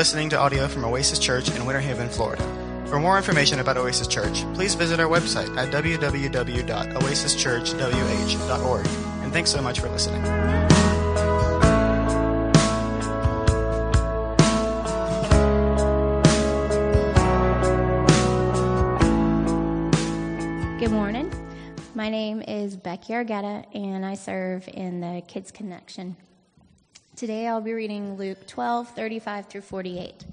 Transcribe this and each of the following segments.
listening to audio from Oasis Church in Winter Haven, Florida. For more information about Oasis Church, please visit our website at www.oasischurchwh.org. And thanks so much for listening. Good morning. My name is Becky Argetta, and I serve in the Kids Connection. Today I'll be reading Luke 12, 35 through 48.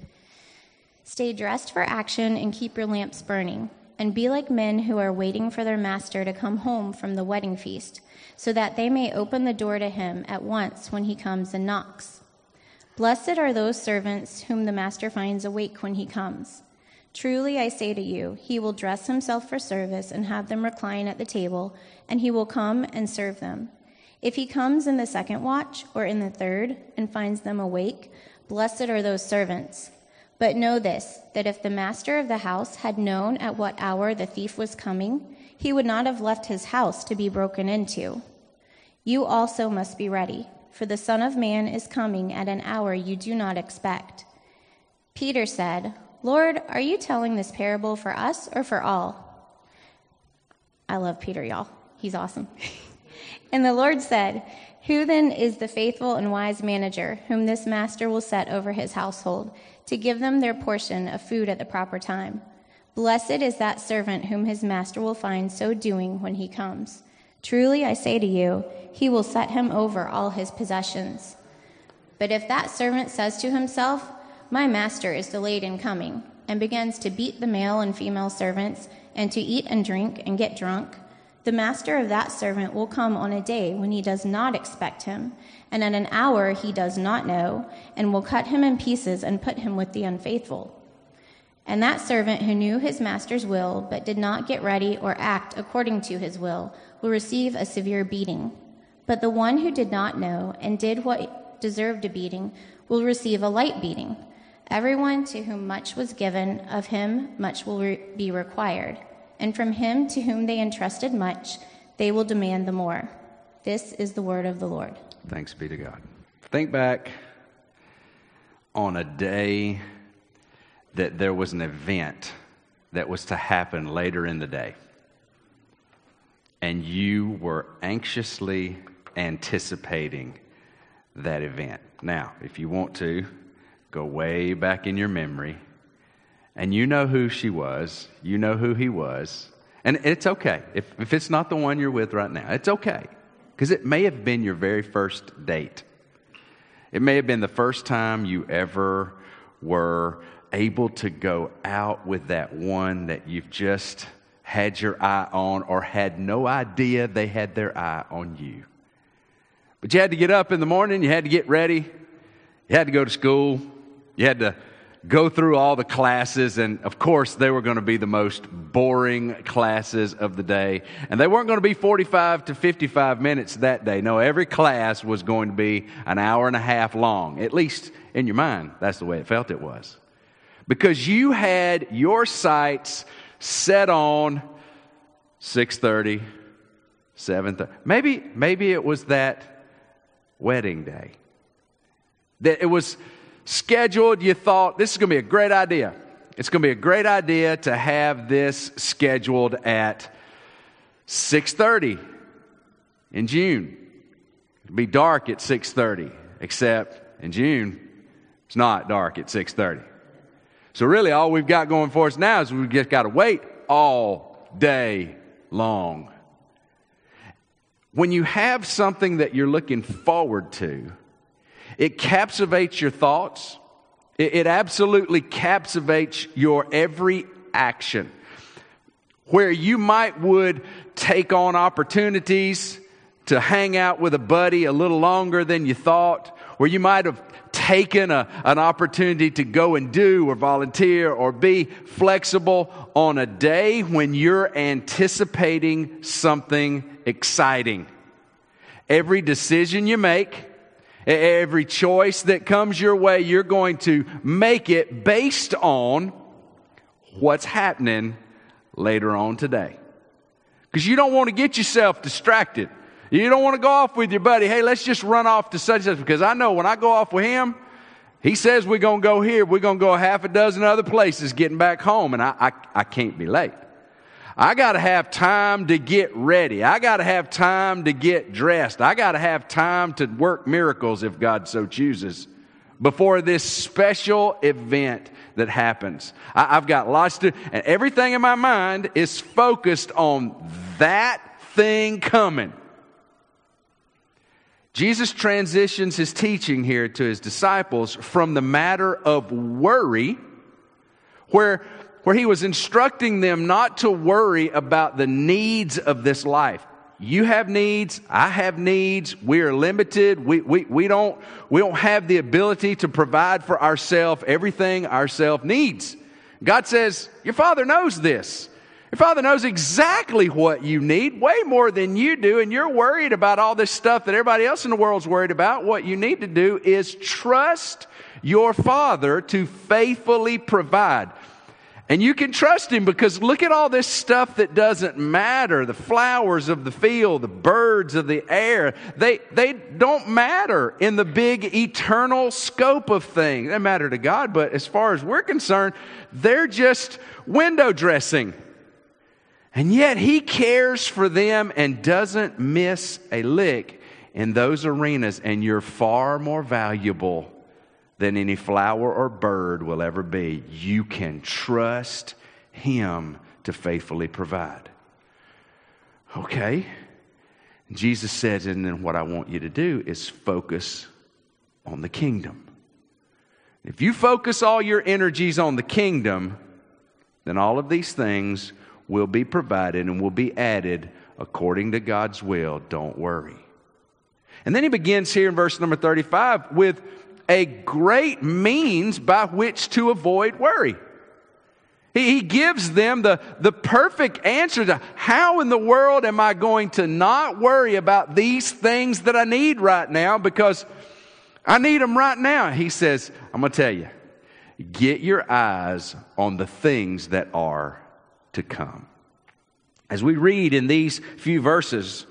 Stay dressed for action and keep your lamps burning, and be like men who are waiting for their master to come home from the wedding feast, so that they may open the door to him at once when he comes and knocks. Blessed are those servants whom the master finds awake when he comes. Truly I say to you, he will dress himself for service and have them recline at the table, and he will come and serve them. If he comes in the second watch or in the third and finds them awake, blessed are those servants. But know this, that if the master of the house had known at what hour the thief was coming, he would not have left his house to be broken into. You also must be ready, for the Son of Man is coming at an hour you do not expect. Peter said, Lord, are you telling this parable for us or for all? I love Peter, y'all. He's awesome. and the Lord said, Who then is the faithful and wise manager whom this master will set over his household to give them their portion of food at the proper time? Blessed is that servant whom his master will find so doing when he comes. Truly I say to you, he will set him over all his possessions. But if that servant says to himself, my master is delayed in coming, and begins to beat the male and female servants, and to eat and drink and get drunk. The master of that servant will come on a day when he does not expect him, and at an hour he does not know, and will cut him in pieces and put him with the unfaithful. And that servant who knew his master's will, but did not get ready or act according to his will, will receive a severe beating. But the one who did not know and did what deserved a beating will receive a light beating. Everyone to whom much was given, of him much will re- be required. And from him to whom they entrusted much, they will demand the more. This is the word of the Lord. Thanks be to God. Think back on a day that there was an event that was to happen later in the day, and you were anxiously anticipating that event. Now, if you want to, go way back in your memory, and you know who she was, you know who he was, and it's okay. If, if it's not the one you're with right now, it's okay. Because it may have been your very first date. It may have been the first time you ever were able to go out with that one that you've just had your eye on or had no idea they had their eye on you. But you had to get up in the morning, you had to get ready, you had to go to school, you had to go through all the classes, and of course, they were going to be the most boring classes of the day. And they weren't going to be 45 to 55 minutes that day. No, every class was going to be an hour and a half long. At least in your mind, that's the way it felt it was. Because you had your sights set on 6:30, 7:30. Maybe maybe it was that wedding day. That it was scheduled, you thought this is going to be a great idea. It's going to be a great idea to have this scheduled at 6:30 in June. It'll be dark at 6:30, except in June it's not dark at 6:30. So really all we've got going for us now is we've just got to wait all day long. When you have something that you're looking forward to, it captivates your thoughts. It, it absolutely captivates your every action. Where you might would take on opportunities to hang out with a buddy a little longer than you thought, where you might have taken a, an opportunity to go and do or volunteer or be flexible on a day when you're anticipating something exciting. Every decision you make, Every choice that comes your way, you're going to make it based on what's happening later on today. Because you don't want to get yourself distracted. You don't want to go off with your buddy. Hey, let's just run off to such and such because I know when I go off with him, He says we're going to go here, we're going to go a half a dozen other places getting back home, and I, I, I can't be late. I got to have time to get ready. I got to have time to get dressed. I got to have time to work miracles if God so chooses before this special event that happens. I, have got lots to, and everything in my mind is focused on that thing coming. Jesus transitions his teaching here to his disciples from the matter of worry, where, where he was instructing them not to worry about the needs of this life. You have needs, I have needs, we are limited, we, we, we, don't, we don't have the ability to provide for ourselves everything ourselves needs. God says, Your Father knows this. Your father knows exactly what you need, way more than you do, and you're worried about all this stuff that everybody else in the world's worried about. What you need to do is trust your father to faithfully provide. And you can trust him because look at all this stuff that doesn't matter the flowers of the field, the birds of the air. They, they don't matter in the big eternal scope of things. They matter to God, but as far as we're concerned, they're just window dressing. And yet he cares for them and doesn't miss a lick in those arenas. And you're far more valuable than any flower or bird will ever be. You can trust him to faithfully provide. Okay? Jesus says, and then what I want you to do is focus on the kingdom. If you focus all your energies on the kingdom, then all of these things will be provided and will be added according to God's will. Don't worry. And then he begins here in verse number 35 with a great means by which to avoid worry. He gives them the, the perfect answer to how in the world am I going to not worry about these things that I need right now because I need them right now. He says, I'm going to tell you, get your eyes on the things that are to come. As we read in these few verses,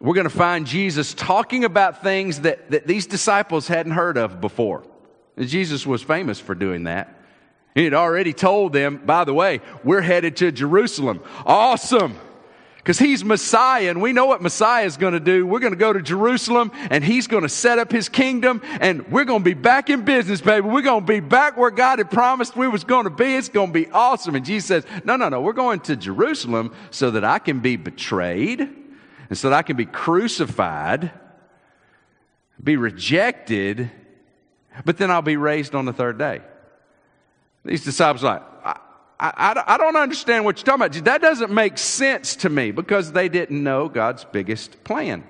we're going to find Jesus talking about things that, that these disciples hadn't heard of before. And Jesus was famous for doing that. He had already told them, by the way, we're headed to Jerusalem. Awesome because he's Messiah and we know what Messiah is going to do. We're going to go to Jerusalem and he's going to set up his kingdom and we're going to be back in business, baby. We're going to be back where God had promised we was going to be. It's going to be awesome. And Jesus says, no, no, no. We're going to Jerusalem so that I can be betrayed and so that I can be crucified, be rejected, but then I'll be raised on the third day. These disciples are like, I, I, don't understand what you're talking about. That doesn't make sense to me because they didn't know God's biggest plan.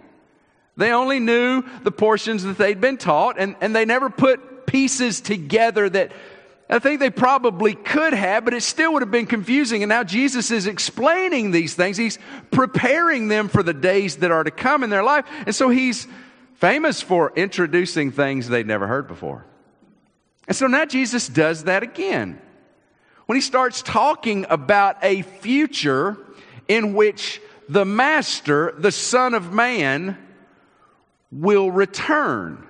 They only knew the portions that they'd been taught, and, and they never put pieces together that I think they probably could have, but it still would have been confusing. And now Jesus is explaining these things. He's preparing them for the days that are to come in their life. And so he's famous for introducing things they'd never heard before. And so now Jesus does that again when he starts talking about a future in which the Master, the Son of Man, will return.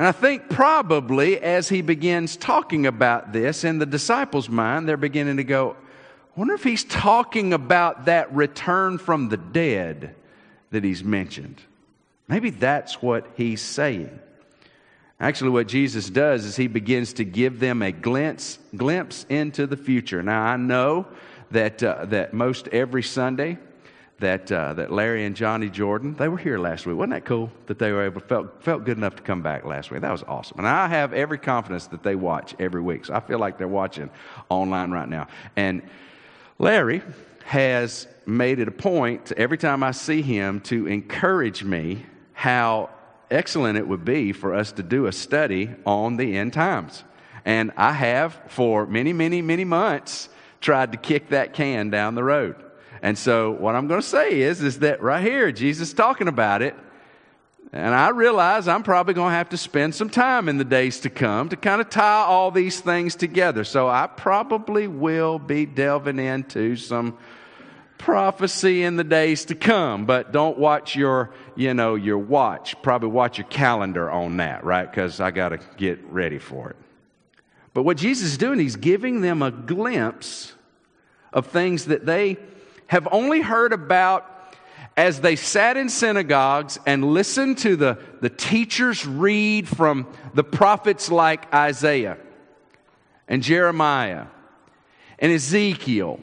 And I think probably as he begins talking about this in the disciples' mind, they're beginning to go, I wonder if he's talking about that return from the dead that he's mentioned. Maybe that's what he's saying. Actually, what Jesus does is he begins to give them a glimpse, glimpse into the future. Now, I know that, uh, that most every Sunday, that, uh, that Larry and Johnny Jordan, they were here last week. Wasn't that cool that they were able, felt, felt good enough to come back last week? That was awesome. And I have every confidence that they watch every week. So I feel like they're watching online right now. And Larry has made it a point every time I see him to encourage me how excellent it would be for us to do a study on the end times. And I have, for many, many, many months, tried to kick that can down the road. And so, what I'm going to say is, is that right here, Jesus talking about it, and I realize I'm probably going to have to spend some time in the days to come to kind of tie all these things together. So, I probably will be delving into some prophecy in the days to come, but don't watch your, you know, your watch. Probably watch your calendar on that, right? Because I got to get ready for it. But what Jesus is doing, he's giving them a glimpse of things that they have only heard about as they sat in synagogues and listened to the, the teachers read from the prophets like Isaiah and Jeremiah and Ezekiel.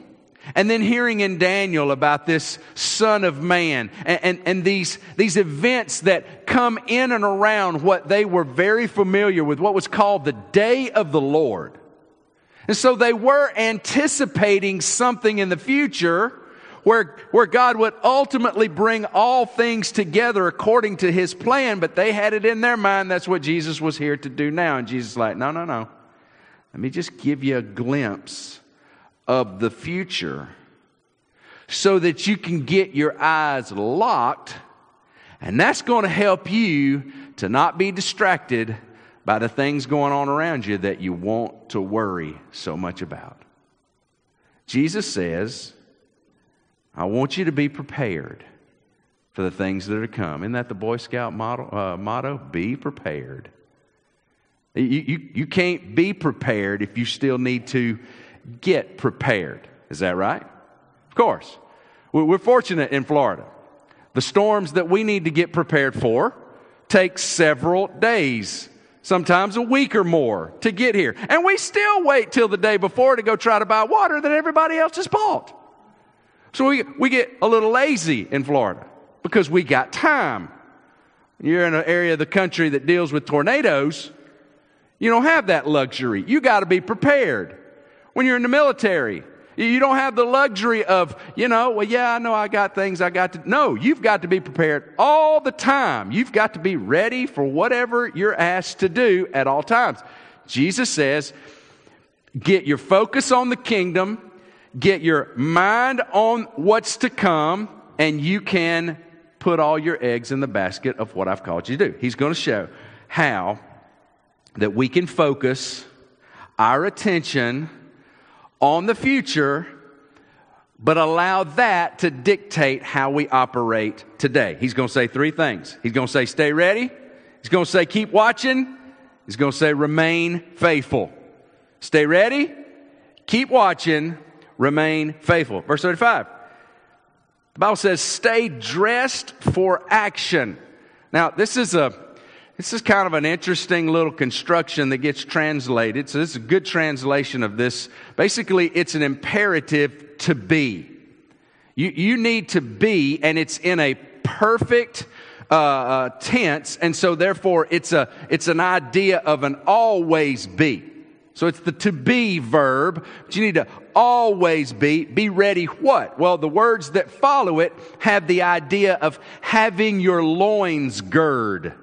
And then hearing in Daniel about this Son of Man and, and, and, these, these events that come in and around what they were very familiar with, what was called the Day of the Lord. And so they were anticipating something in the future where, where God would ultimately bring all things together according to his plan, but they had it in their mind that's what Jesus was here to do now. And Jesus like, no, no, no. Let me just give you a glimpse of the future so that you can get your eyes locked, and that's going to help you to not be distracted by the things going on around you that you want to worry so much about. Jesus says, I want you to be prepared for the things that are to come. Isn't that the Boy Scout motto? Uh, motto? Be prepared. You, you, you can't be prepared if you still need to get prepared. Is that right? Of course. We're fortunate in Florida. The storms that we need to get prepared for take several days, sometimes a week or more to get here. And we still wait till the day before to go try to buy water that everybody else has bought. So we, we get a little lazy in Florida because we got time. You're in an area of the country that deals with tornadoes, you don't have that luxury. You got to be prepared. When you're in the military, you don't have the luxury of, you know, well, yeah, I know I got things I got to. No, you've got to be prepared all the time. You've got to be ready for whatever you're asked to do at all times. Jesus says, get your focus on the kingdom, get your mind on what's to come, and you can put all your eggs in the basket of what I've called you to do. He's going to show how that we can focus our attention on the future, but allow that to dictate how we operate today. He's going to say three things. He's going to say, stay ready. He's going to say, keep watching. He's going to say, remain faithful. Stay ready, keep watching, remain faithful. Verse 35. The Bible says, stay dressed for action. Now, this is a this is kind of an interesting little construction that gets translated. So, this is a good translation of this. Basically, it's an imperative to be. You, you need to be, and it's in a perfect uh, uh, tense, and so therefore it's, a, it's an idea of an always be. So it's the to be verb, but you need to always be. Be ready what? Well, the words that follow it have the idea of having your loins gird.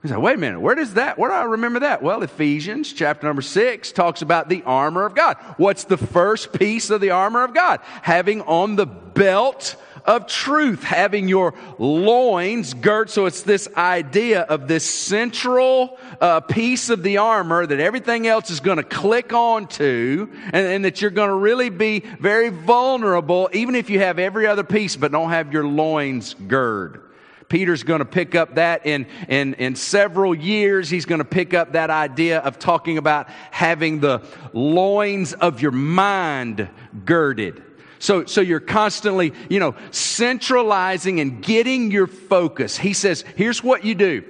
He's like, wait a minute, where does that, where do I remember that? Well, Ephesians chapter number six talks about the armor of God. What's the first piece of the armor of God? Having on the belt of truth, having your loins girt. So it's this idea of this central uh, piece of the armor that everything else is going to click onto, and, and that you're going to really be very vulnerable, even if you have every other piece, but don't have your loins girded. Peter's going to pick up that in, in, in several years. He's going to pick up that idea of talking about having the loins of your mind girded. So, so you're constantly, you know, centralizing and getting your focus. He says, here's what you do.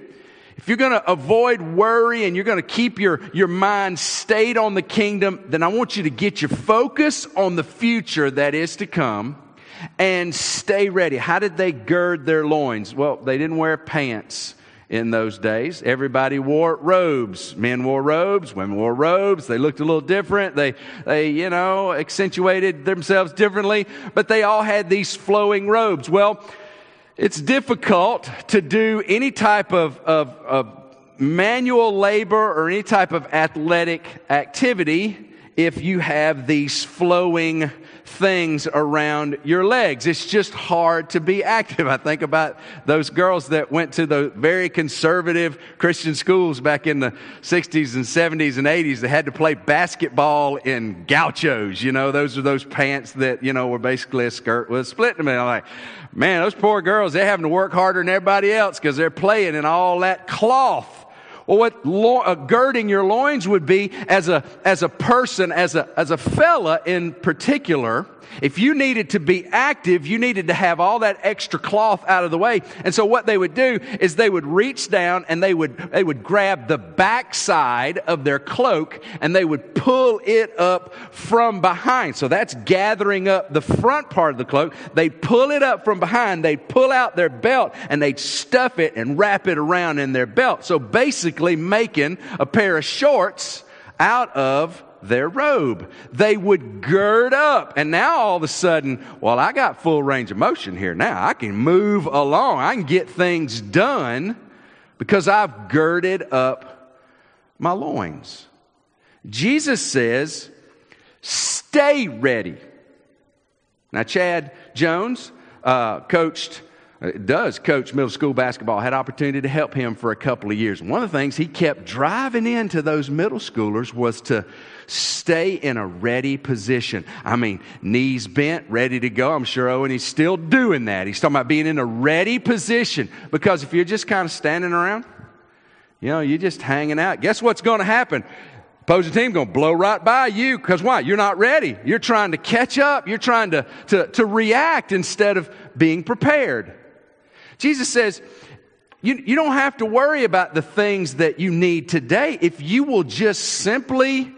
If you're going to avoid worry and you're going to keep your, your mind stayed on the kingdom, then I want you to get your focus on the future that is to come and stay ready. How did they gird their loins? Well, they didn't wear pants in those days. Everybody wore robes. Men wore robes, women wore robes. They looked a little different. They, they, you know, accentuated themselves differently, but they all had these flowing robes. Well, it's difficult to do any type of, of, of manual labor or any type of athletic activity if you have these flowing things around your legs. It's just hard to be active. I think about those girls that went to the very conservative Christian schools back in the 60s and 70s and 80s that had to play basketball in gauchos. You know, those are those pants that, you know, were basically a skirt with a split in the middle. I'm like, man, those poor girls, they're having to work harder than everybody else because they're playing in all that cloth or what lo- uh, girding your loins would be as a, as a person, as a, as a fella in particular, if you needed to be active, you needed to have all that extra cloth out of the way. And so what they would do is they would reach down and they would, they would grab the backside of their cloak and they would pull it up from behind. So that's gathering up the front part of the cloak. They pull it up from behind. They pull out their belt and they'd stuff it and wrap it around in their belt. So basically making a pair of shorts out of their robe. They would gird up. And now all of a sudden, well, I got full range of motion here now. I can move along. I can get things done because I've girded up my loins. Jesus says, stay ready. Now, Chad Jones uh, coached Uh, does coach middle school basketball, had opportunity to help him for a couple of years. One of the things he kept driving into those middle schoolers was to stay in a ready position. I mean, knees bent, ready to go. I'm sure Owen, he's still doing that. He's talking about being in a ready position because if you're just kind of standing around, you know, you're just hanging out. Guess what's going to happen? Opposing team going to blow right by you because why? You're not ready. You're trying to catch up. You're trying to, to, to react instead of being prepared. Jesus says, you, you don't have to worry about the things that you need today if you will just simply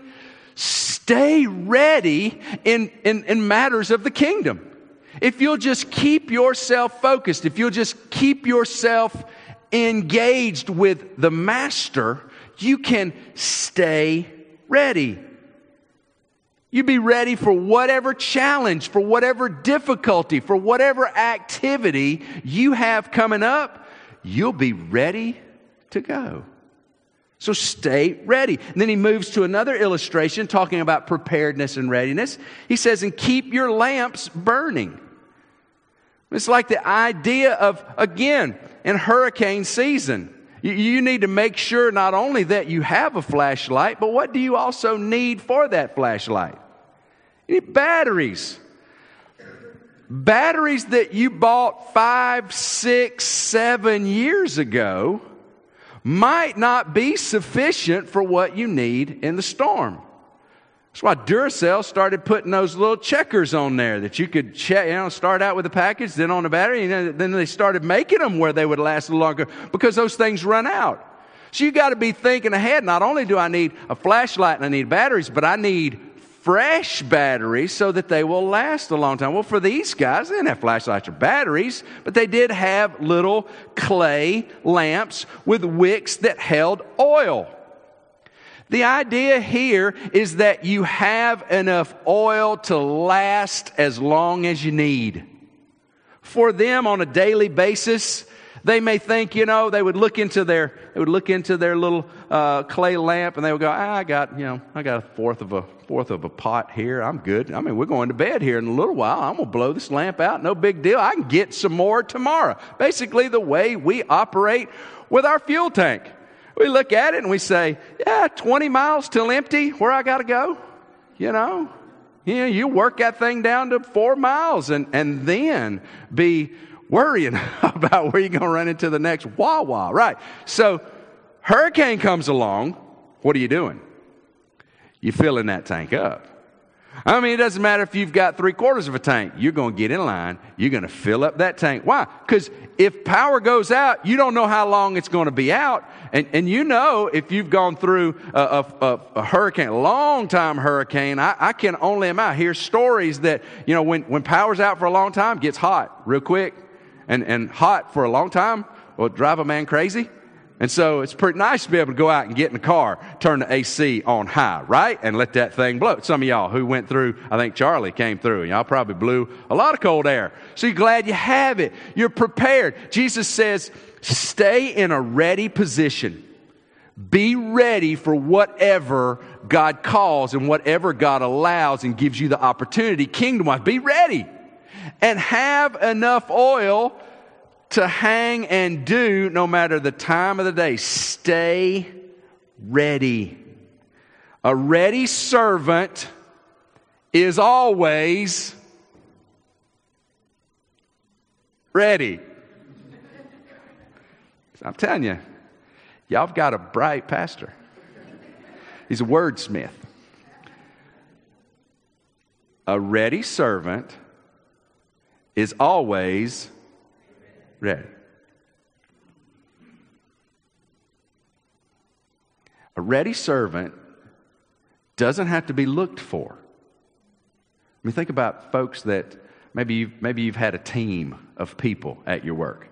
stay ready in, in, in matters of the kingdom. If you'll just keep yourself focused, if you'll just keep yourself engaged with the master, you can stay ready. You be ready for whatever challenge, for whatever difficulty, for whatever activity you have coming up. You'll be ready to go. So stay ready. And then he moves to another illustration talking about preparedness and readiness. He says, and keep your lamps burning. It's like the idea of, again, in hurricane season, you need to make sure not only that you have a flashlight, but what do you also need for that flashlight? You need batteries. Batteries that you bought five, six, seven years ago might not be sufficient for what you need in the storm. That's why Duracell started putting those little checkers on there that you could check, you know, start out with the package, then on the battery, and then they started making them where they would last a longer because those things run out. So you got to be thinking ahead. Not only do I need a flashlight and I need batteries, but I need fresh batteries so that they will last a long time. Well, for these guys, they didn't have flashlights or batteries, but they did have little clay lamps with wicks that held oil. The idea here is that you have enough oil to last as long as you need. For them on a daily basis, they may think, you know, they would look into their, they would look into their little uh, clay lamp and they would go, ah, I got, you know, I got a fourth of a fourth of a pot here. I'm good. I mean, we're going to bed here in a little while. I'm gonna blow this lamp out. No big deal. I can get some more tomorrow. Basically, the way we operate with our fuel tank. We look at it and we say, yeah, 20 miles till empty. Where I got to go? You know, you know, you work that thing down to four miles and, and then be worrying about where you're going to run into the next Wawa. Right. So, hurricane comes along. What are you doing? You're filling that tank up. I mean, it doesn't matter if you've got three quarters of a tank. You're going to get in line. You're going to fill up that tank. Why? Because if power goes out, you don't know how long it's going to be out. And, and you know, if you've gone through a, a, a hurricane, a long time hurricane, I, I can only imagine. I hear stories that, you know, when, when power's out for a long time, gets hot real quick and, and hot for a long time will drive a man crazy. And so it's pretty nice to be able to go out and get in the car, turn the AC on high, right? And let that thing blow. Some of y'all who went through, I think Charley came through, and y'all probably blew a lot of cold air. So you're glad you have it. You're prepared. Jesus says, stay in a ready position. Be ready for whatever God calls and whatever God allows and gives you the opportunity, kingdom wise, be ready and have enough oil to hang and do no matter the time of the day. Stay ready. A ready servant is always ready. I'm telling you, y'all have got a bright pastor. He's a wordsmith. A ready servant is always ready. A ready servant doesn't have to be looked for. I mean, think about folks that maybe you've, maybe you've had a team of people at your work.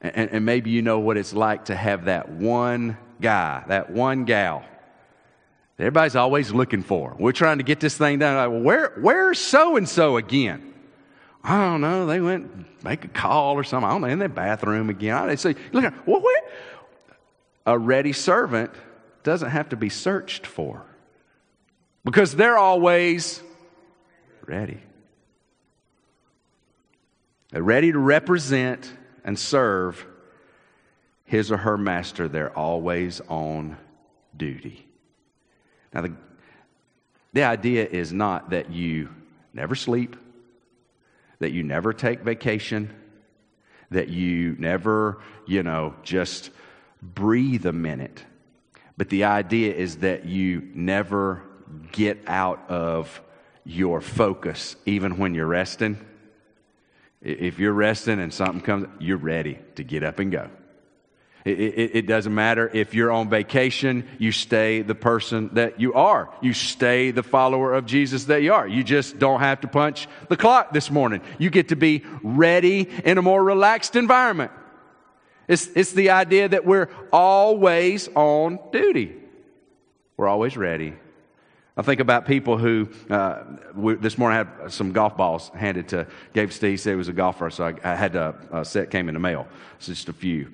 And, and maybe you know what it's like to have that one guy, that one gal. Everybody's always looking for. We're trying to get this thing done. Like, well, where, where's so and so again? I don't know. They went make a call or something. I don't know in their bathroom again. They say, look, well, where? A ready servant doesn't have to be searched for because they're always ready. They're ready to represent and serve his or her master. They're always on duty. Now, the, the idea is not that you never sleep, that you never take vacation, that you never, you know, just breathe a minute. But the idea is that you never get out of your focus, even when you're resting. If you're resting and something comes, you're ready to get up and go. It, it, it, doesn't matter if you're on vacation, you stay the person that you are. You stay the follower of Jesus that you are. You just don't have to punch the clock this morning. You get to be ready in a more relaxed environment. It's, it's the idea that we're always on duty. We're always ready. I think about people who, uh, we, this morning I had some golf balls handed to, Gabe Steve, said he was a golfer, so I, I had a, a set came in the mail. It's just a few.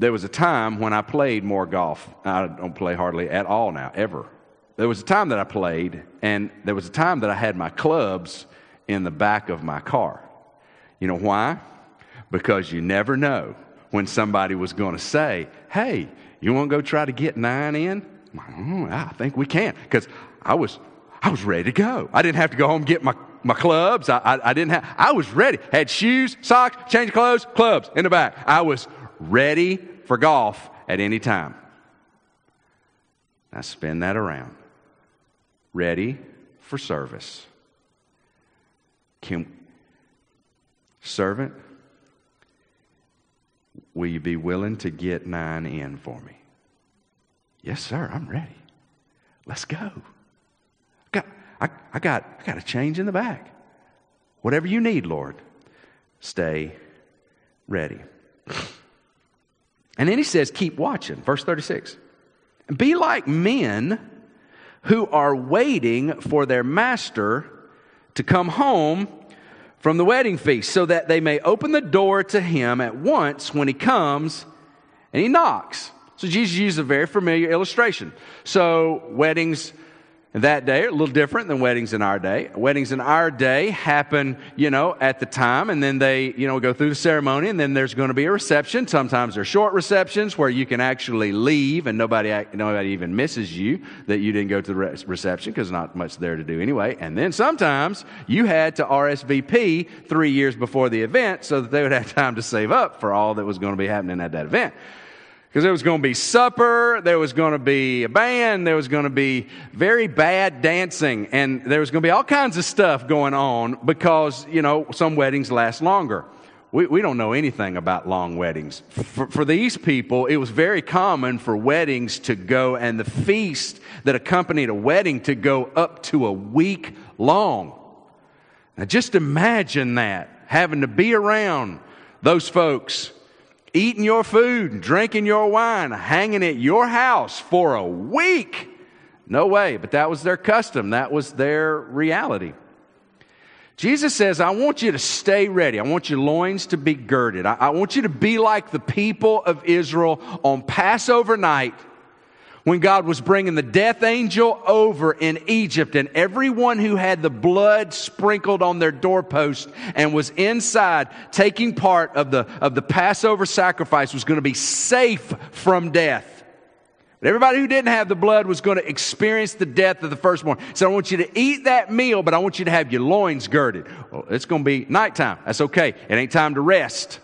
There was a time when I played more golf. I don't play hardly at all now, ever. There was a time that I played, and there was a time that I had my clubs in the back of my car. You know why? because you never know when somebody was going to say, Hey, you want to go try to get nine in? Mm, I think we can. Because I was, I was ready to go. I didn't have to go home and get my, my clubs. I, I, I didn't have, I was ready. Had shoes, socks, change of clothes, clubs in the back. I was ready for golf at any time. Now spin that around. Ready for service. Can, servant, Will you be willing to get nine in for me? Yes, sir, I'm ready. Let's go. Got, I, I, got, I got a change in the back. Whatever you need, Lord, stay ready. And then he says, keep watching. Verse 36. Be like men who are waiting for their master to come home from the wedding feast, so that they may open the door to him at once when he comes and he knocks. So Jesus used a very familiar illustration. So weddings that day a little different than weddings in our day. Weddings in our day happen, you know, at the time, and then they, you know, go through the ceremony, and then there's going to be a reception. Sometimes they're short receptions where you can actually leave and nobody, nobody even misses you that you didn't go to the reception because not much there to do anyway. And then sometimes you had to RSVP three years before the event so that they would have time to save up for all that was going to be happening at that event. Because there was going to be supper, there was going to be a band, there was going to be very bad dancing, and there was going to be all kinds of stuff going on because, you know, some weddings last longer. We, we don't know anything about long weddings. For, for these people, it was very common for weddings to go and the feast that accompanied a wedding to go up to a week long. Now, just imagine that, having to be around those folks eating your food, drinking your wine, hanging at your house for a week. No way, but that was their custom, that was their reality. Jesus says, I want you to stay ready. I want your loins to be girded. I, I want you to be like the people of Israel on Passover night when God was bringing the death angel over in Egypt, and everyone who had the blood sprinkled on their doorpost and was inside taking part of the, of the Passover sacrifice was going to be safe from death. But everybody who didn't have the blood was going to experience the death of the firstborn. So I want you to eat that meal, but I want you to have your loins girded. Well, it's going to be nighttime. That's okay. It ain't time to rest.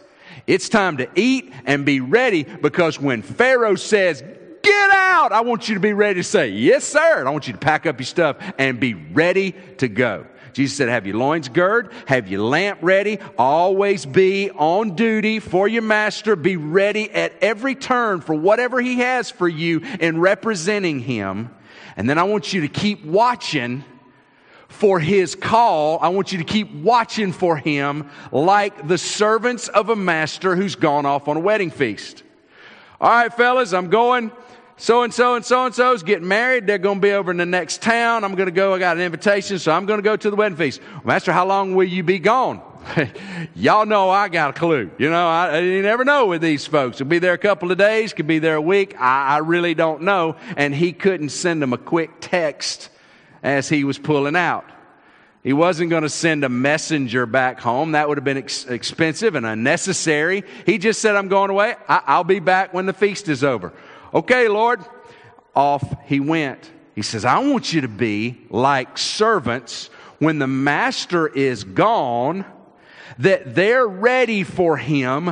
It's time to eat and be ready because when Pharaoh says, get out, I want you to be ready to say, yes, sir. And I want you to pack up your stuff and be ready to go. Jesus said, have your loins girded, have your lamp ready, always be on duty for your master, be ready at every turn for whatever he has for you in representing him. And then I want you to keep watching for his call. I want you to keep watching for him like the servants of a master who's gone off on a wedding feast. All right, fellas, I'm going so and so and so and so's getting married. They're going to be over in the next town. I'm going to go. I got an invitation, so I'm going to go to the wedding feast. Master, how long will you be gone? Y'all know I got a clue. You know, I, you never know with these folks. Could be there a couple of days, could be there a week. I, I really don't know. And he couldn't send them a quick text as he was pulling out. He wasn't going to send a messenger back home. That would have been ex- expensive and unnecessary. He just said, I'm going away. I- I'll be back when the feast is over. Okay, Lord. Off he went. He says, I want you to be like servants when the master is gone, that they're ready for him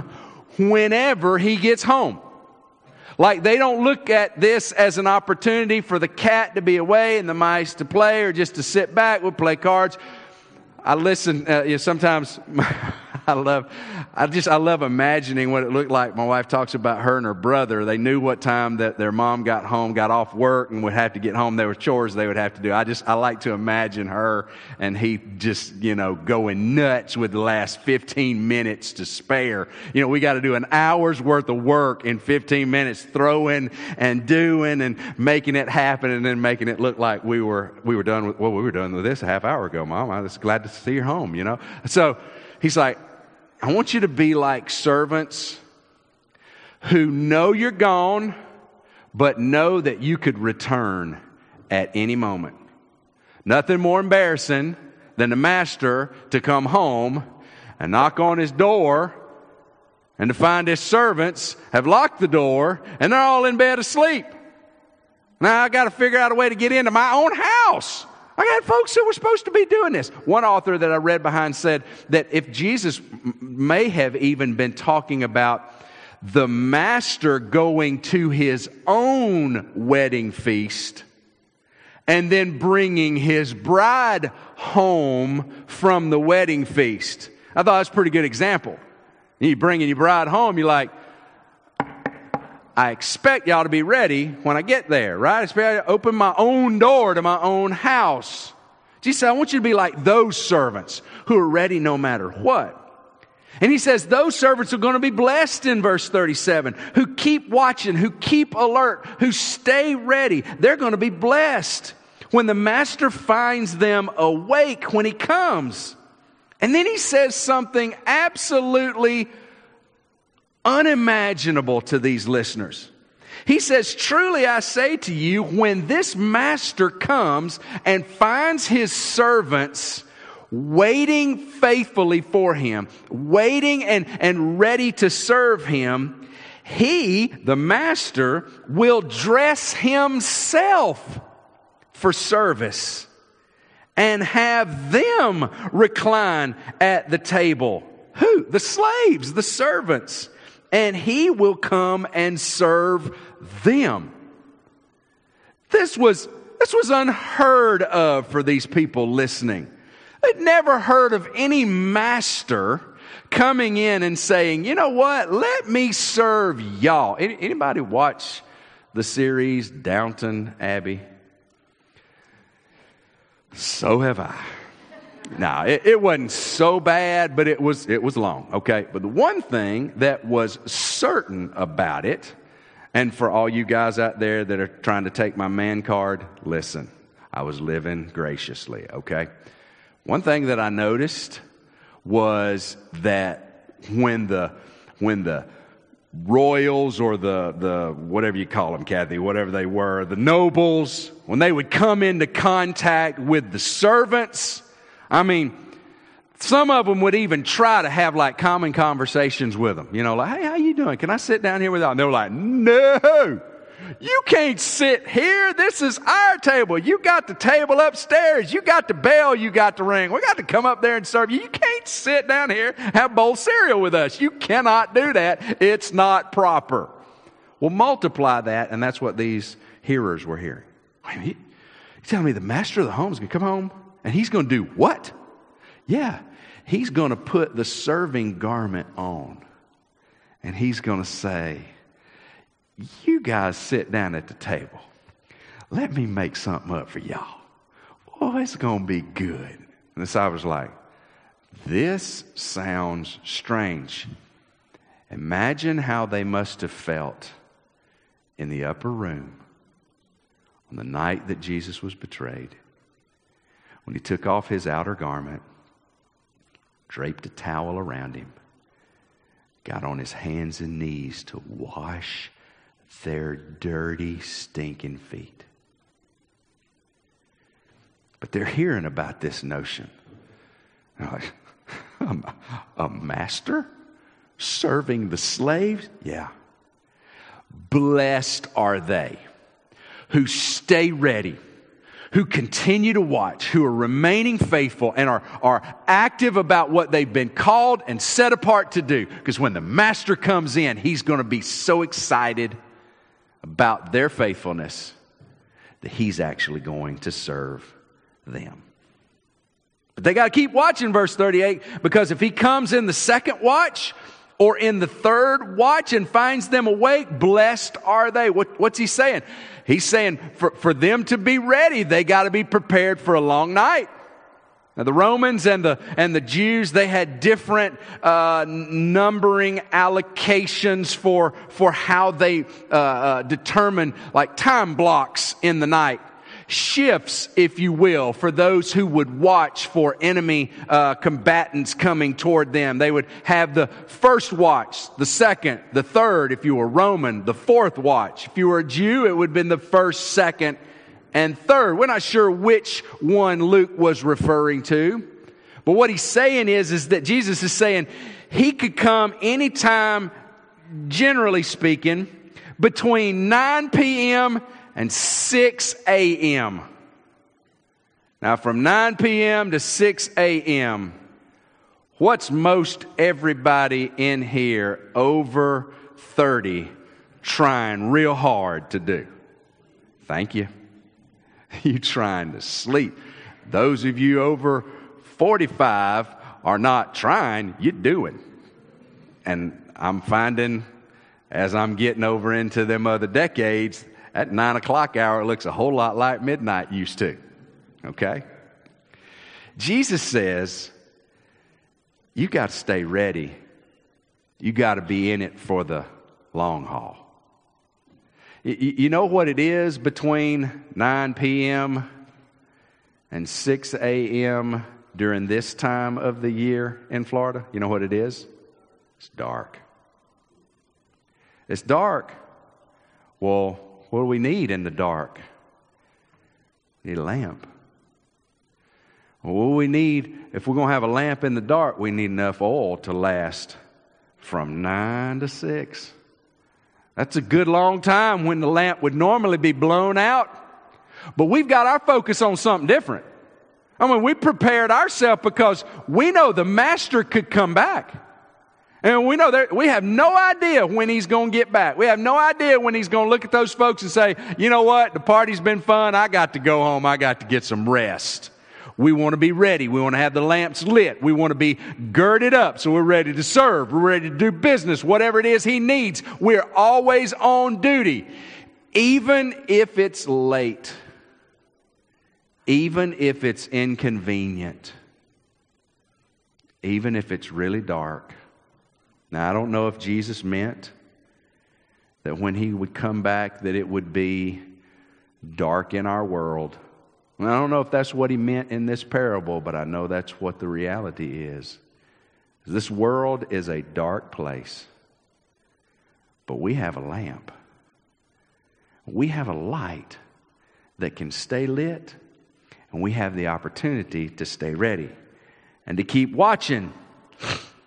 whenever he gets home. Like they don't look at this as an opportunity for the cat to be away and the mice to play or just to sit back. We'll play cards. I listen, uh, you know, sometimes I love, I just, I love imagining what it looked like. My wife talks about her and her brother. They knew what time that their mom got home, got off work and would have to get home. There were chores they would have to do. I just, I like to imagine her and he just, you know, going nuts with the last 15 minutes to spare. You know, we got to do an hour's worth of work in 15 minutes, throwing and doing and making it happen and then making it look like we were, we were done with, well, we were done with this a half hour ago, mom. I was glad to see you home, you know? So he's like, I want you to be like servants who know you're gone, but know that you could return at any moment. Nothing more embarrassing than the master to come home and knock on his door and to find his servants have locked the door and they're all in bed asleep. Now I got to figure out a way to get into my own house. I got folks who were supposed to be doing this. One author that I read behind said that if Jesus may have even been talking about the master going to his own wedding feast and then bringing his bride home from the wedding feast. I thought that's a pretty good example. You bringing your bride home, you're like, I expect y'all to be ready when I get there, right? I expect to open my own door to my own house. Jesus said, I want you to be like those servants who are ready no matter what. And he says those servants are going to be blessed in verse 37, who keep watching, who keep alert, who stay ready. They're going to be blessed when the master finds them awake when he comes. And then he says something absolutely unimaginable to these listeners. He says, Truly I say to you, when this master comes and finds his servants waiting faithfully for him, waiting and, and ready to serve him, he, the master, will dress himself for service and have them recline at the table. Who? The slaves, the servants and he will come and serve them. This was, this was unheard of for these people listening. They'd never heard of any master coming in and saying, you know what, let me serve y'all. Anybody watch the series Downton Abbey? So have I. Now, it, it, wasn't so bad, but it was, it was long, okay? But the one thing that was certain about it, and for all you guys out there that are trying to take my man card, listen, I was living graciously, okay? One thing that I noticed was that when the, when the royals or the, the whatever you call them, Kathy, whatever they were, the nobles, when they would come into contact with the servants, I mean, some of them would even try to have like common conversations with them. You know, like, hey, how you doing? Can I sit down here with you? And they were like, no, you can't sit here. This is our table. You got the table upstairs. You got the bell you got to ring. We got to come up there and serve you. You can't sit down here, have bowl cereal with us. You cannot do that. It's not proper. Well, multiply that, and that's what these hearers were hearing. Wait. You telling me the master of the home is going to come home and he's going to do what? Yeah, he's going to put the serving garment on and he's going to say, You guys sit down at the table. Let me make something up for y'all. Oh, it's going to be good. And the disciples like, This sounds strange. Imagine how they must have felt in the upper room on the night that Jesus was betrayed when he took off his outer garment draped a towel around him, got on his hands and knees to wash their dirty, stinking feet. But they're hearing about this notion. A master serving the slaves? Yeah. Blessed are they who stay ready who continue to watch, who are remaining faithful and are, are active about what they've been called and set apart to do. Because when the master comes in, he's going to be so excited about their faithfulness that he's actually going to serve them. But they got to keep watching verse 38 because if he comes in the second watch or in the third watch and finds them awake, blessed are they. What, what's he saying? He's saying for, for them to be ready, they got to be prepared for a long night. Now, the Romans and the, and the Jews, they had different uh, numbering allocations for, for how they uh, uh, determine like time blocks in the night shifts, if you will, for those who would watch for enemy uh, combatants coming toward them. They would have the first watch, the second, the third, if you were Roman, the fourth watch. If you were a Jew, it would have been the first, second, and third. We're not sure which one Luke was referring to. But what he's saying is, is that Jesus is saying he could come anytime, generally speaking, between 9 p.m and 6 a.m. Now, from 9 p.m. to 6 a.m., what's most everybody in here over 30 trying real hard to do? Thank you. You trying to sleep. Those of you over 45 are not trying, you're doing. And I'm finding as I'm getting over into them other decades, at nine o'clock hour, it looks a whole lot like midnight used to. Okay? Jesus says, you got to stay ready. You got to be in it for the long haul. You know what it is between 9 p.m. and 6 a.m. during this time of the year in Florida? You know what it is? It's dark. It's dark. Well, what do we need in the dark? We need a lamp. What do we need if we're going to have a lamp in the dark? We need enough oil to last from 9 to 6. That's a good long time when the lamp would normally be blown out. But we've got our focus on something different. I mean, we prepared ourselves because we know the master could come back. And we know that we have no idea when he's going to get back. We have no idea when he's going to look at those folks and say, you know what? The party's been fun. I got to go home. I got to get some rest. We want to be ready. We want to have the lamps lit. We want to be girded up so we're ready to serve. We're ready to do business, whatever it is he needs. We're always on duty, even if it's late, even if it's inconvenient, even if it's really dark. Now, I don't know if Jesus meant that when he would come back that it would be dark in our world. I don't know if that's what he meant in this parable, but I know that's what the reality is. This world is a dark place. But we have a lamp. We have a light that can stay lit, and we have the opportunity to stay ready and to keep watching.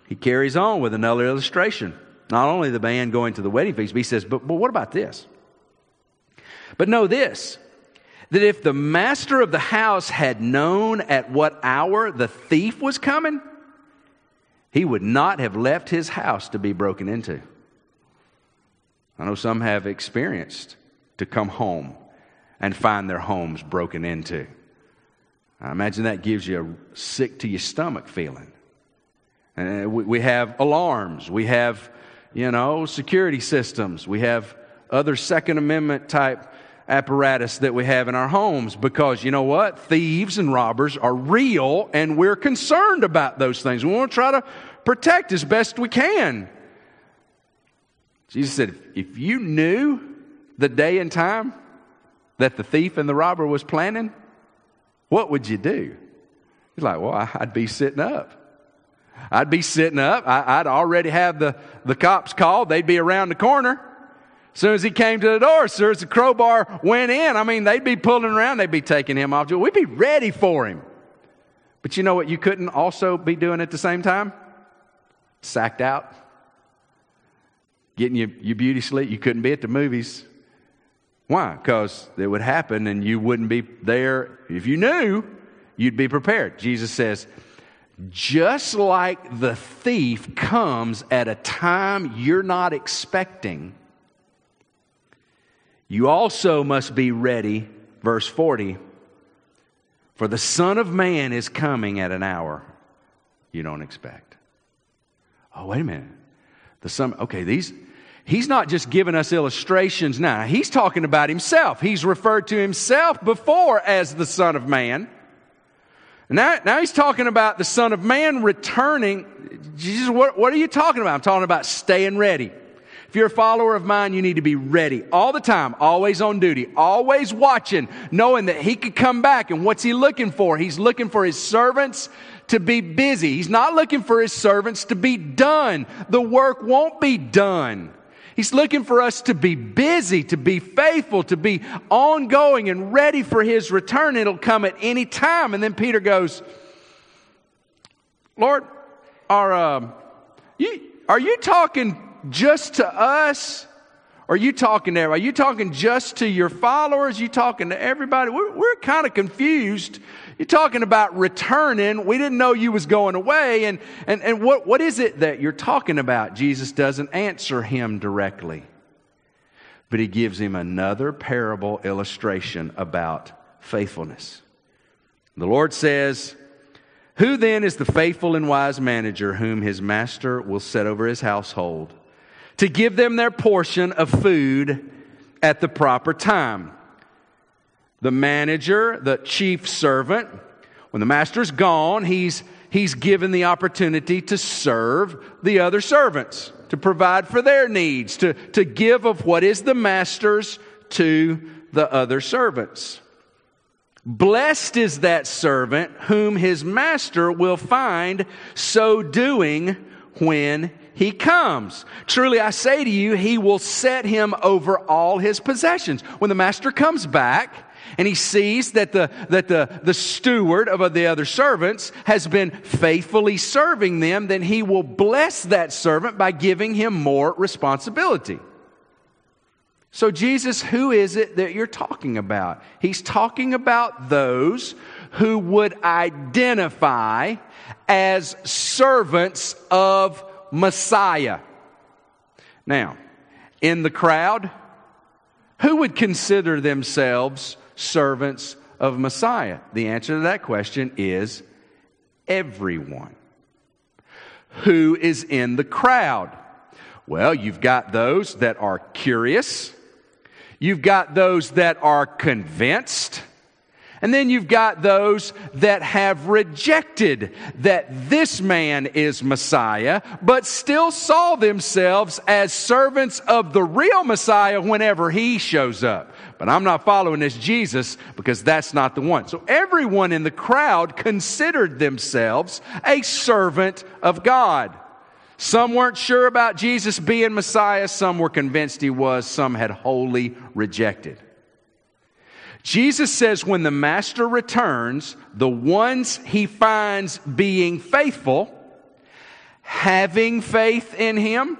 He carries on with another illustration. Not only the band going to the wedding feast, but he says, but, but what about this? But know this that if the master of the house had known at what hour the thief was coming, he would not have left his house to be broken into. I know some have experienced to come home and find their homes broken into. I imagine that gives you a sick to your stomach feeling. And we, we have alarms, we have, you know, security systems, we have other Second Amendment type apparatus that we have in our homes because you know what? Thieves and robbers are real and we're concerned about those things. We want to try to protect as best we can. Jesus said, if you knew the day and time that the thief and the robber was planning, what would you do? He's like, well, I'd be sitting up. I'd be sitting up. I, would already have the, the cops called. They'd be around the corner. As soon as he came to the door, as soon as the crowbar went in, I mean, they'd be pulling around. They'd be taking him off. We'd be ready for him. But you know what you couldn't also be doing at the same time? Sacked out. Getting your, your beauty sleep. You couldn't be at the movies. Why? Because it would happen and you wouldn't be there. If you knew, you'd be prepared. Jesus says, just like the thief comes at a time you're not expecting, you also must be ready. Verse 40 For the Son of Man is coming at an hour you don't expect. Oh, wait a minute. The Son, okay, these he's not just giving us illustrations now. He's talking about himself. He's referred to himself before as the Son of Man. Now, now he's talking about the Son of Man returning. Jesus, what, what are you talking about? I'm talking about staying ready. If you're a follower of mine, you need to be ready all the time, always on duty, always watching, knowing that he could come back. And what's he looking for? He's looking for his servants to be busy. He's not looking for his servants to be done. The work won't be done. He's looking for us to be busy, to be faithful, to be ongoing and ready for his return. It'll come at any time. And then Peter goes, Lord, are, uh, you, are you talking just to us? Are you talking to everybody? Are you talking just to your followers? Are you talking to everybody? We're, we're kind of confused. You're talking about returning. We didn't know you was going away. And, and, and what, what is it that you're talking about? Jesus doesn't answer him directly. But he gives him another parable illustration about faithfulness. The Lord says, Who then is the faithful and wise manager whom his master will set over his household? to give them their portion of food at the proper time. The manager, the chief servant, when the master's gone, he's, he's given the opportunity to serve the other servants, to provide for their needs, to, to give of what is the master's to the other servants. Blessed is that servant whom his master will find so doing when he comes. Truly I say to you, he will set him over all his possessions. When the master comes back, and he sees that the, that the, the steward of the other servants has been faithfully serving them, then he will bless that servant by giving him more responsibility. So, Jesus, who is it that you're talking about? He's talking about those who would identify as servants of Messiah. Now, in the crowd, who would consider themselves servants of Messiah? The answer to that question is everyone. Who is in the crowd? Well, you've got those that are curious. You've got those that are convinced. And then you've got those that have rejected that this man is Messiah, but still saw themselves as servants of the real Messiah whenever he shows up. But I'm not following this Jesus because that's not the one. So everyone in the crowd considered themselves a servant of God. Some weren't sure about Jesus being Messiah, some were convinced he was, some had wholly rejected. Jesus says when the master returns, the ones he finds being faithful, having faith in him,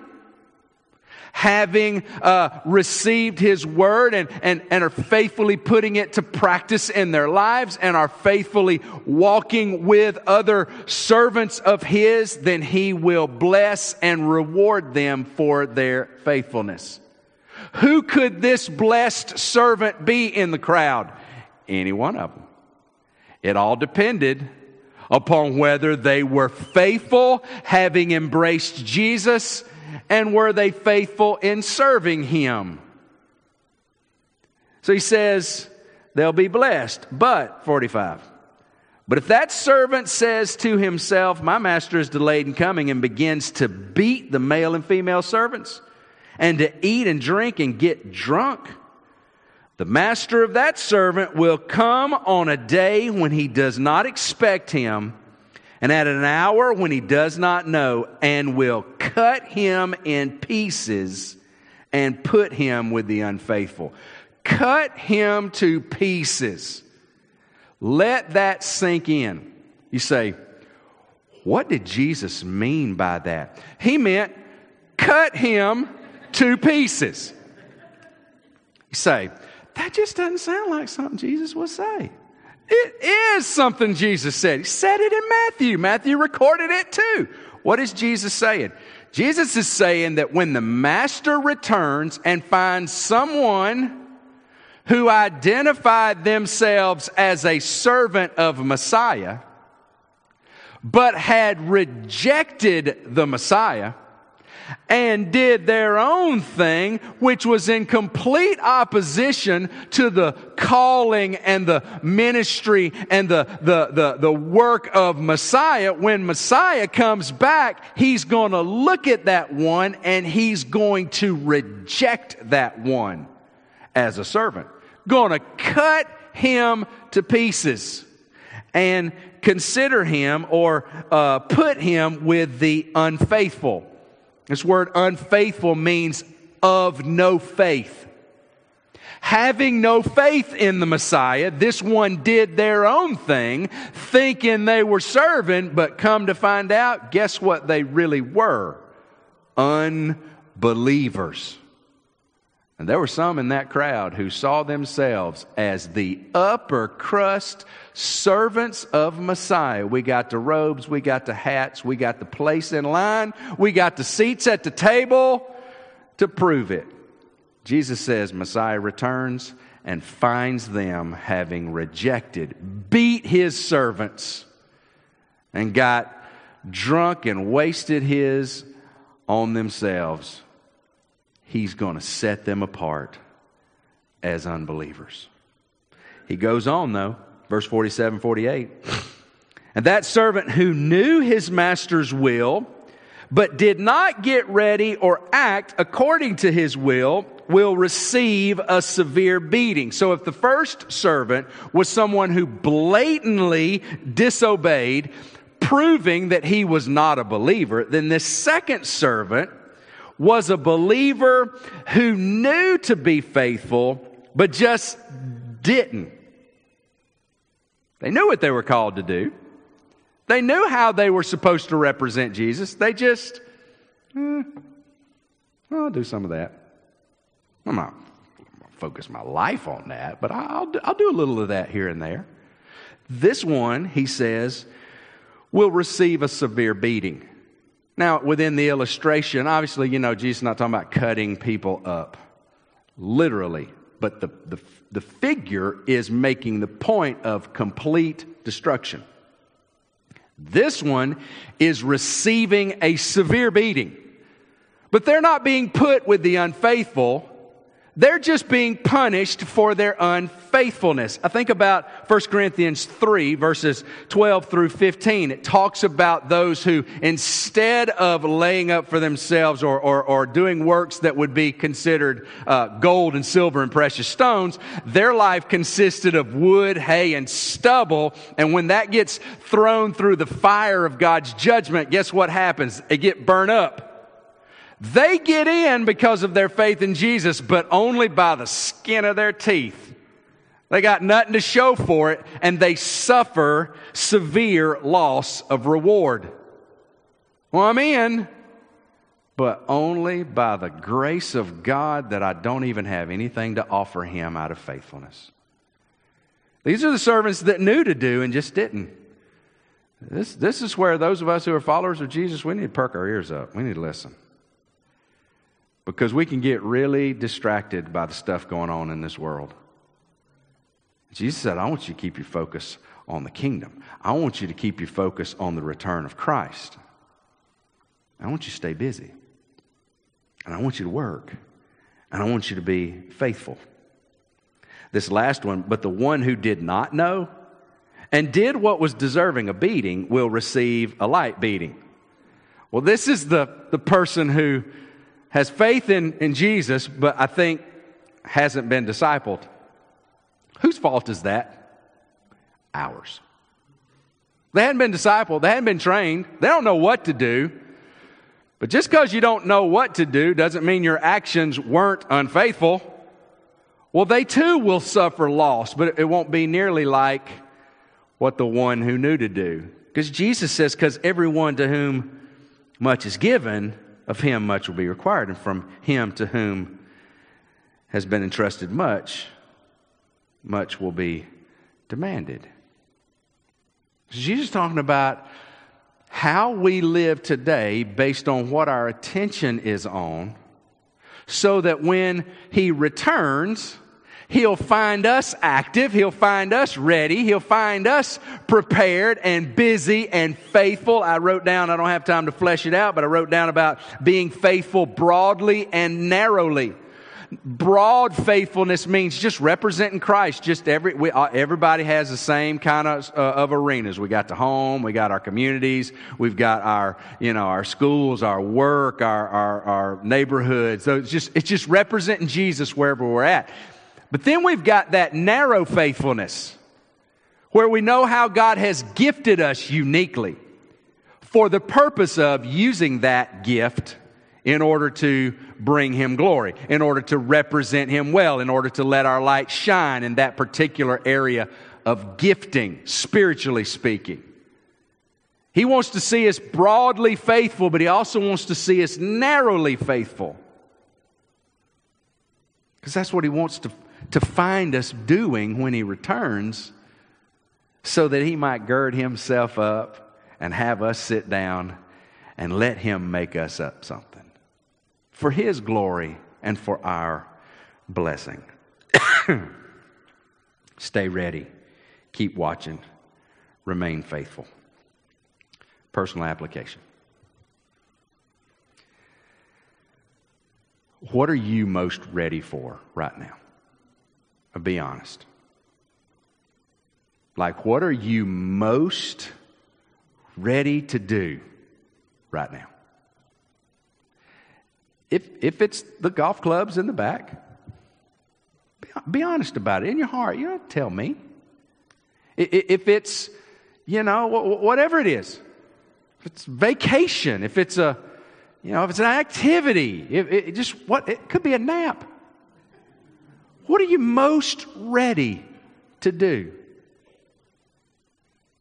having uh, received his word and, and, and are faithfully putting it to practice in their lives and are faithfully walking with other servants of his, then he will bless and reward them for their faithfulness. Who could this blessed servant be in the crowd? Any one of them. It all depended upon whether they were faithful, having embraced Jesus, and were they faithful in serving him? So he says, they'll be blessed. But, 45, but if that servant says to himself, My master is delayed in coming, and begins to beat the male and female servants, and to eat and drink and get drunk, the master of that servant will come on a day when he does not expect him and at an hour when he does not know, and will cut him in pieces and put him with the unfaithful. Cut him to pieces. Let that sink in. You say, what did Jesus mean by that? He meant cut him to pieces. You say, that just doesn't sound like something Jesus would say. It is something Jesus said. He said it in Matthew. Matthew recorded it too. What is Jesus saying? Jesus is saying that when the master returns and finds someone who identified themselves as a servant of Messiah, but had rejected the Messiah, and did their own thing, which was in complete opposition to the calling and the ministry and the, the, the, the work of Messiah. When Messiah comes back, he's going to look at that one and he's going to reject that one as a servant. Going to cut him to pieces and consider him or uh, put him with the unfaithful. This word unfaithful means of no faith. Having no faith in the Messiah, this one did their own thing, thinking they were serving, but come to find out, guess what they really were? Unbelievers. And there were some in that crowd who saw themselves as the upper crust servants of Messiah. We got the robes, we got the hats, we got the place in line, we got the seats at the table to prove it. Jesus says Messiah returns and finds them having rejected, beat his servants, and got drunk and wasted his on themselves he's going to set them apart as unbelievers. He goes on, though, verse 47 48. And that servant who knew his master's will, but did not get ready or act according to his will, will receive a severe beating. So if the first servant was someone who blatantly disobeyed, proving that he was not a believer, then this second servant was a believer who knew to be faithful, but just didn't. They knew what they were called to do. They knew how they were supposed to represent Jesus. They just, eh, I'll do some of that. I'm not focus my life on that, but I'll, I'll do a little of that here and there. This one, he says, will receive a severe beating. Now, within the illustration, obviously, you know, Jesus is not talking about cutting people up, literally, but the, the, the figure is making the point of complete destruction. This one is receiving a severe beating, but they're not being put with the unfaithful. They're just being punished for their unfaithfulness. I think about 1 Corinthians 3, verses 12 through 15. It talks about those who, instead of laying up for themselves or, or, or doing works that would be considered uh, gold and silver and precious stones, their life consisted of wood, hay, and stubble. And when that gets thrown through the fire of God's judgment, guess what happens? They get burned up. They get in because of their faith in Jesus, but only by the skin of their teeth. They got nothing to show for it, and they suffer severe loss of reward. Well, I'm in, but only by the grace of God that I don't even have anything to offer Him out of faithfulness. These are the servants that knew to do and just didn't. This, this is where those of us who are followers of Jesus, we need to perk our ears up. We need to listen because we can get really distracted by the stuff going on in this world. Jesus said, I want you to keep your focus on the kingdom. I want you to keep your focus on the return of Christ. I want you to stay busy. And I want you to work. And I want you to be faithful. This last one, but the one who did not know and did what was deserving a beating will receive a light beating. Well, this is the, the person who has faith in, in Jesus, but I think hasn't been discipled. Whose fault is that? Ours. They hadn't been discipled, they hadn't been trained, they don't know what to do. But just because you don't know what to do doesn't mean your actions weren't unfaithful. Well, they too will suffer loss, but it won't be nearly like what the one who knew to do. Because Jesus says, because everyone to whom much is given, of him much will be required, and from him to whom has been entrusted much, much will be demanded. Jesus is talking about how we live today based on what our attention is on, so that when he returns, He'll find us active. He'll find us ready. He'll find us prepared and busy and faithful. I wrote down, I don't have time to flesh it out, but I wrote down about being faithful broadly and narrowly. Broad faithfulness means just representing Christ. Just every we, uh, everybody has the same kind of uh, of arenas. We got the home, we got our communities, we've got our you know our schools, our work, our our, our neighborhoods. So it's just it's just representing Jesus wherever we're at. But then we've got that narrow faithfulness where we know how God has gifted us uniquely for the purpose of using that gift in order to bring Him glory, in order to represent Him well, in order to let our light shine in that particular area of gifting, spiritually speaking. He wants to see us broadly faithful, but He also wants to see us narrowly faithful. Because that's what He wants to to find us doing when he returns so that he might gird himself up and have us sit down and let him make us up something for his glory and for our blessing. Stay ready, keep watching, remain faithful. Personal application. What are you most ready for right now? Uh, be honest. Like, what are you most ready to do right now? If, if it's the golf clubs in the back, be, be honest about it in your heart. You don't tell me. If it's, you know, whatever it is, if it's vacation, if it's a, you know, if it's an activity, if it just what, it could be a nap. What are you most ready to do?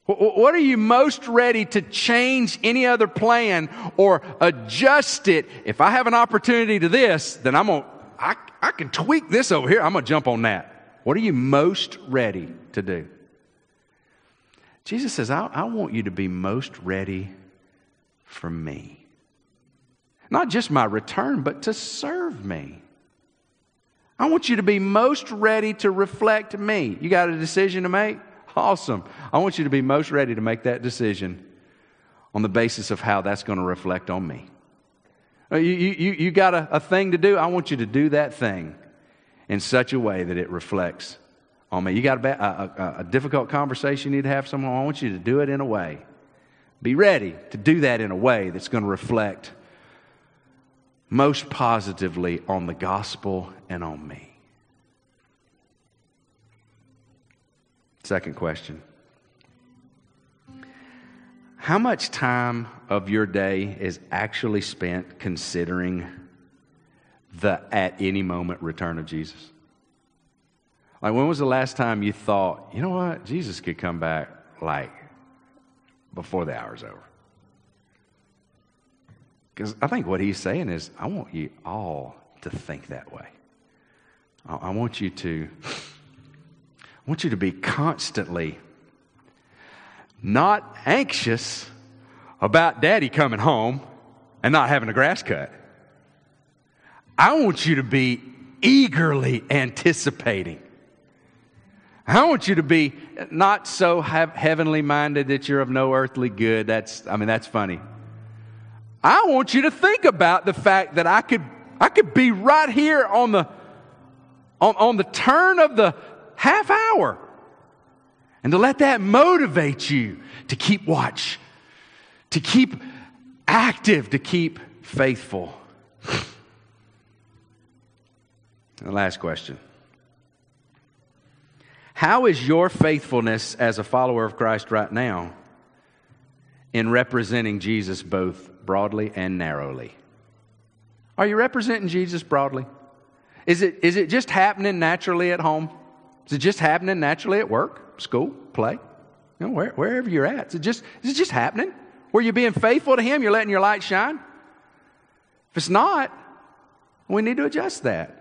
What are you most ready to change any other plan or adjust it? If I have an opportunity to this, then I'm going to, I, can tweak this over here. I'm going to jump on that. What are you most ready to do? Jesus says, I, I want you to be most ready for me. Not just my return, but to serve me. I want you to be most ready to reflect me. You got a decision to make? Awesome. I want you to be most ready to make that decision on the basis of how that's going to reflect on me. Uh, you, you, you got a, a thing to do? I want you to do that thing in such a way that it reflects on me. You got a, a, a, difficult conversation you need to have someone, I want you to do it in a way. Be ready to do that in a way that's going to reflect most positively on the gospel and on me. Second question How much time of your day is actually spent considering the at any moment return of Jesus? Like, when was the last time you thought, you know what, Jesus could come back like before the hour's over? Because I think what he's saying is, I want you all to think that way. I want you to, I want you to be constantly not anxious about daddy coming home and not having a grass cut. I want you to be eagerly anticipating. I want you to be not so heavenly minded that you're of no earthly good. That's, I mean, that's funny. I want you to think about the fact that I could, I could be right here on the, on, on the turn of the half hour and to let that motivate you to keep watch, to keep active, to keep faithful. The last question How is your faithfulness as a follower of Christ right now in representing Jesus both broadly and narrowly? Are you representing Jesus broadly? Is it, is it just happening naturally at home? Is it just happening naturally at work, school, play? You know, where, wherever you're at. Is it, just, is it just happening? Where you're being faithful to Him, you're letting your light shine? If it's not, we need to adjust that.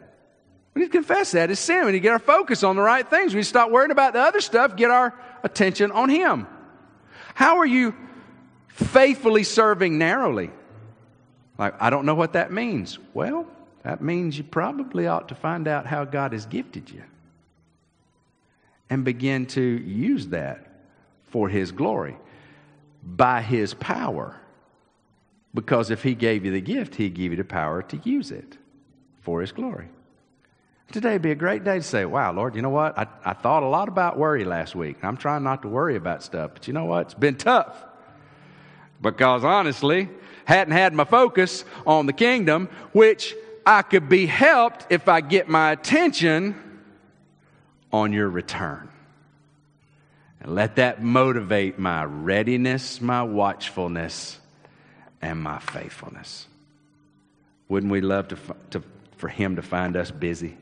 We need to confess that as sin. We need to get our focus on the right things. We need to stop worrying about the other stuff, get our attention on Him. How are you faithfully serving narrowly? Like, I don't know what that means. Well, that means you probably ought to find out how God has gifted you and begin to use that for His glory by His power. Because if He gave you the gift, He gave you the power to use it for His glory. Today would be a great day to say, Wow, Lord, you know what? I, I thought a lot about worry last week. I'm trying not to worry about stuff, but you know what? It's been tough. Because honestly, hadn't had my focus on the kingdom, which I could be helped if I get my attention on your return. And let that motivate my readiness, my watchfulness, and my faithfulness. Wouldn't we love to, to, for Him to find us busy?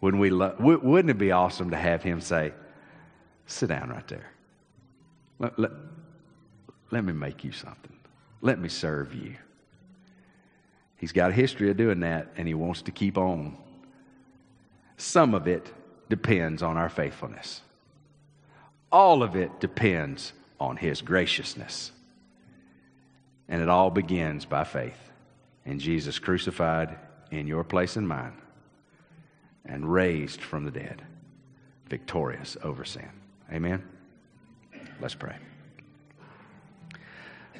Wouldn't, we lo- wouldn't it be awesome to have Him say, Sit down right there. Let, let, let me make you something. Let me serve you. He's got a history of doing that, and he wants to keep on. Some of it depends on our faithfulness, all of it depends on his graciousness. And it all begins by faith in Jesus crucified in your place and mine and raised from the dead, victorious over sin. Amen? Let's pray.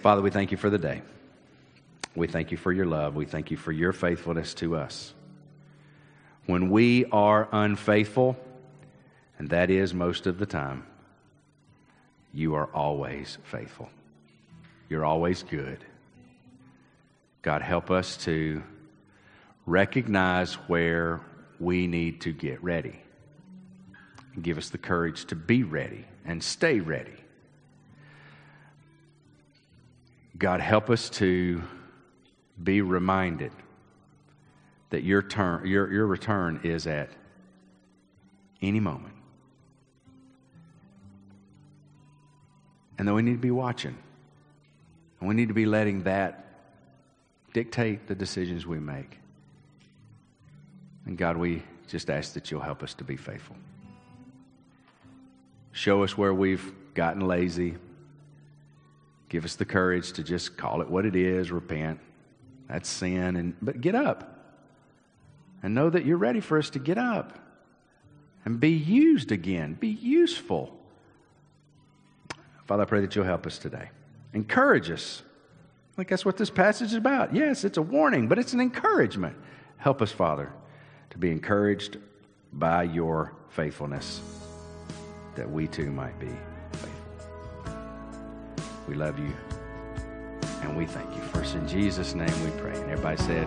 Father, we thank you for the day. We thank you for your love. We thank you for your faithfulness to us. When we are unfaithful, and that is most of the time, you are always faithful. You're always good. God, help us to recognize where we need to get ready. Give us the courage to be ready and stay ready God, help us to be reminded that your, turn, your, your return is at any moment. And that we need to be watching. And we need to be letting that dictate the decisions we make. And God, we just ask that you'll help us to be faithful. Show us where we've gotten lazy, Give us the courage to just call it what it is, repent. That's sin. And, but get up and know that you're ready for us to get up and be used again, be useful. Father, I pray that you'll help us today. Encourage us. Like that's what this passage is about. Yes, it's a warning, but it's an encouragement. Help us, Father, to be encouraged by your faithfulness, that we too might be. We love you and we thank you. First, in Jesus' name we pray. And everybody said,